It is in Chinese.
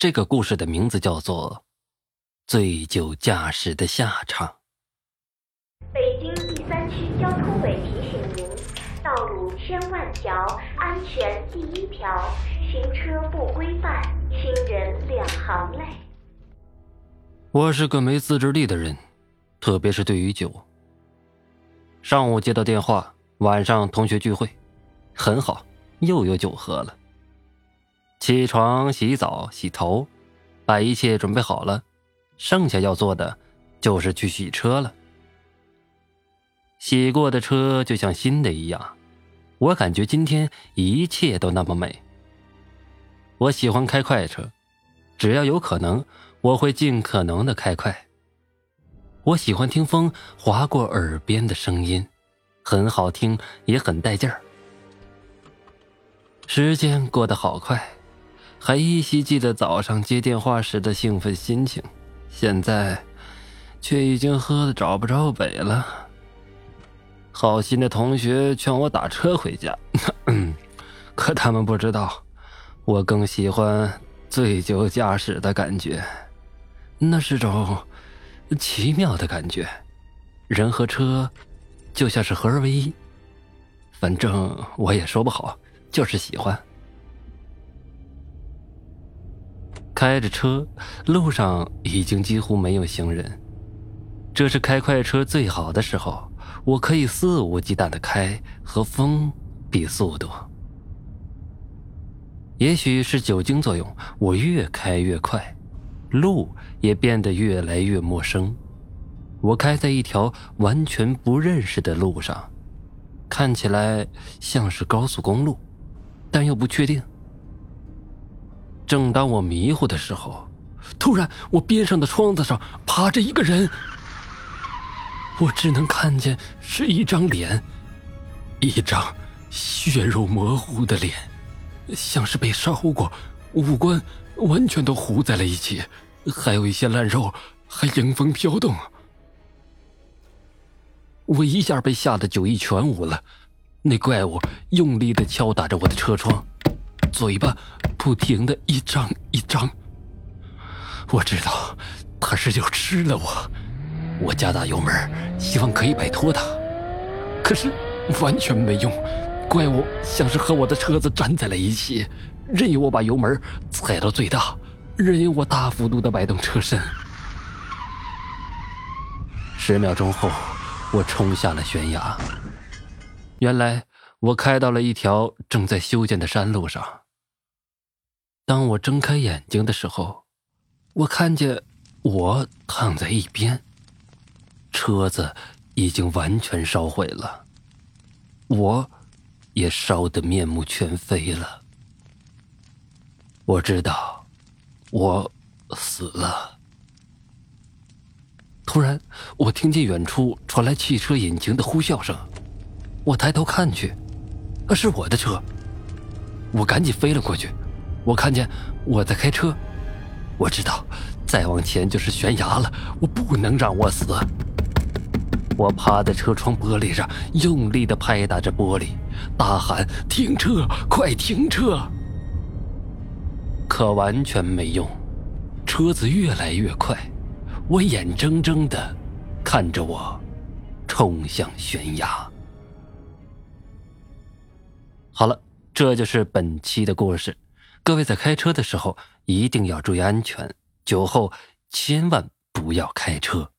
这个故事的名字叫做《醉酒驾驶的下场》。北京第三区交通委提醒您：道路千万条，安全第一条。行车不规范，亲人两行泪。我是个没自制力的人，特别是对于酒。上午接到电话，晚上同学聚会，很好，又有酒喝了。起床、洗澡、洗头，把一切准备好了，剩下要做的就是去洗车了。洗过的车就像新的一样，我感觉今天一切都那么美。我喜欢开快车，只要有可能，我会尽可能的开快。我喜欢听风划过耳边的声音，很好听，也很带劲儿。时间过得好快。还依稀记得早上接电话时的兴奋心情，现在却已经喝的找不着北了。好心的同学劝我打车回家，可他们不知道，我更喜欢醉酒驾驶的感觉，那是种奇妙的感觉。人和车就像是合二为一，反正我也说不好，就是喜欢。开着车，路上已经几乎没有行人。这是开快车最好的时候，我可以肆无忌惮的开，和风比速度。也许是酒精作用，我越开越快，路也变得越来越陌生。我开在一条完全不认识的路上，看起来像是高速公路，但又不确定。正当我迷糊的时候，突然我边上的窗子上趴着一个人，我只能看见是一张脸，一张血肉模糊的脸，像是被烧过，五官完全都糊在了一起，还有一些烂肉还迎风飘动。我一下被吓得酒意全无了，那怪物用力的敲打着我的车窗。嘴巴不停的一张一张，我知道他是要吃了我。我加大油门，希望可以摆脱他，可是完全没用。怪物像是和我的车子粘在了一起，任由我把油门踩到最大，任由我大幅度的摆动车身。十秒钟后，我冲下了悬崖。原来。我开到了一条正在修建的山路上。当我睁开眼睛的时候，我看见我躺在一边，车子已经完全烧毁了，我也烧得面目全非了。我知道，我死了。突然，我听见远处传来汽车引擎的呼啸声，我抬头看去。那是我的车，我赶紧飞了过去。我看见我在开车，我知道再往前就是悬崖了，我不能让我死。我趴在车窗玻璃上，用力的拍打着玻璃，大喊：“停车！快停车！”可完全没用，车子越来越快，我眼睁睁的看着我冲向悬崖。好了，这就是本期的故事。各位在开车的时候一定要注意安全，酒后千万不要开车。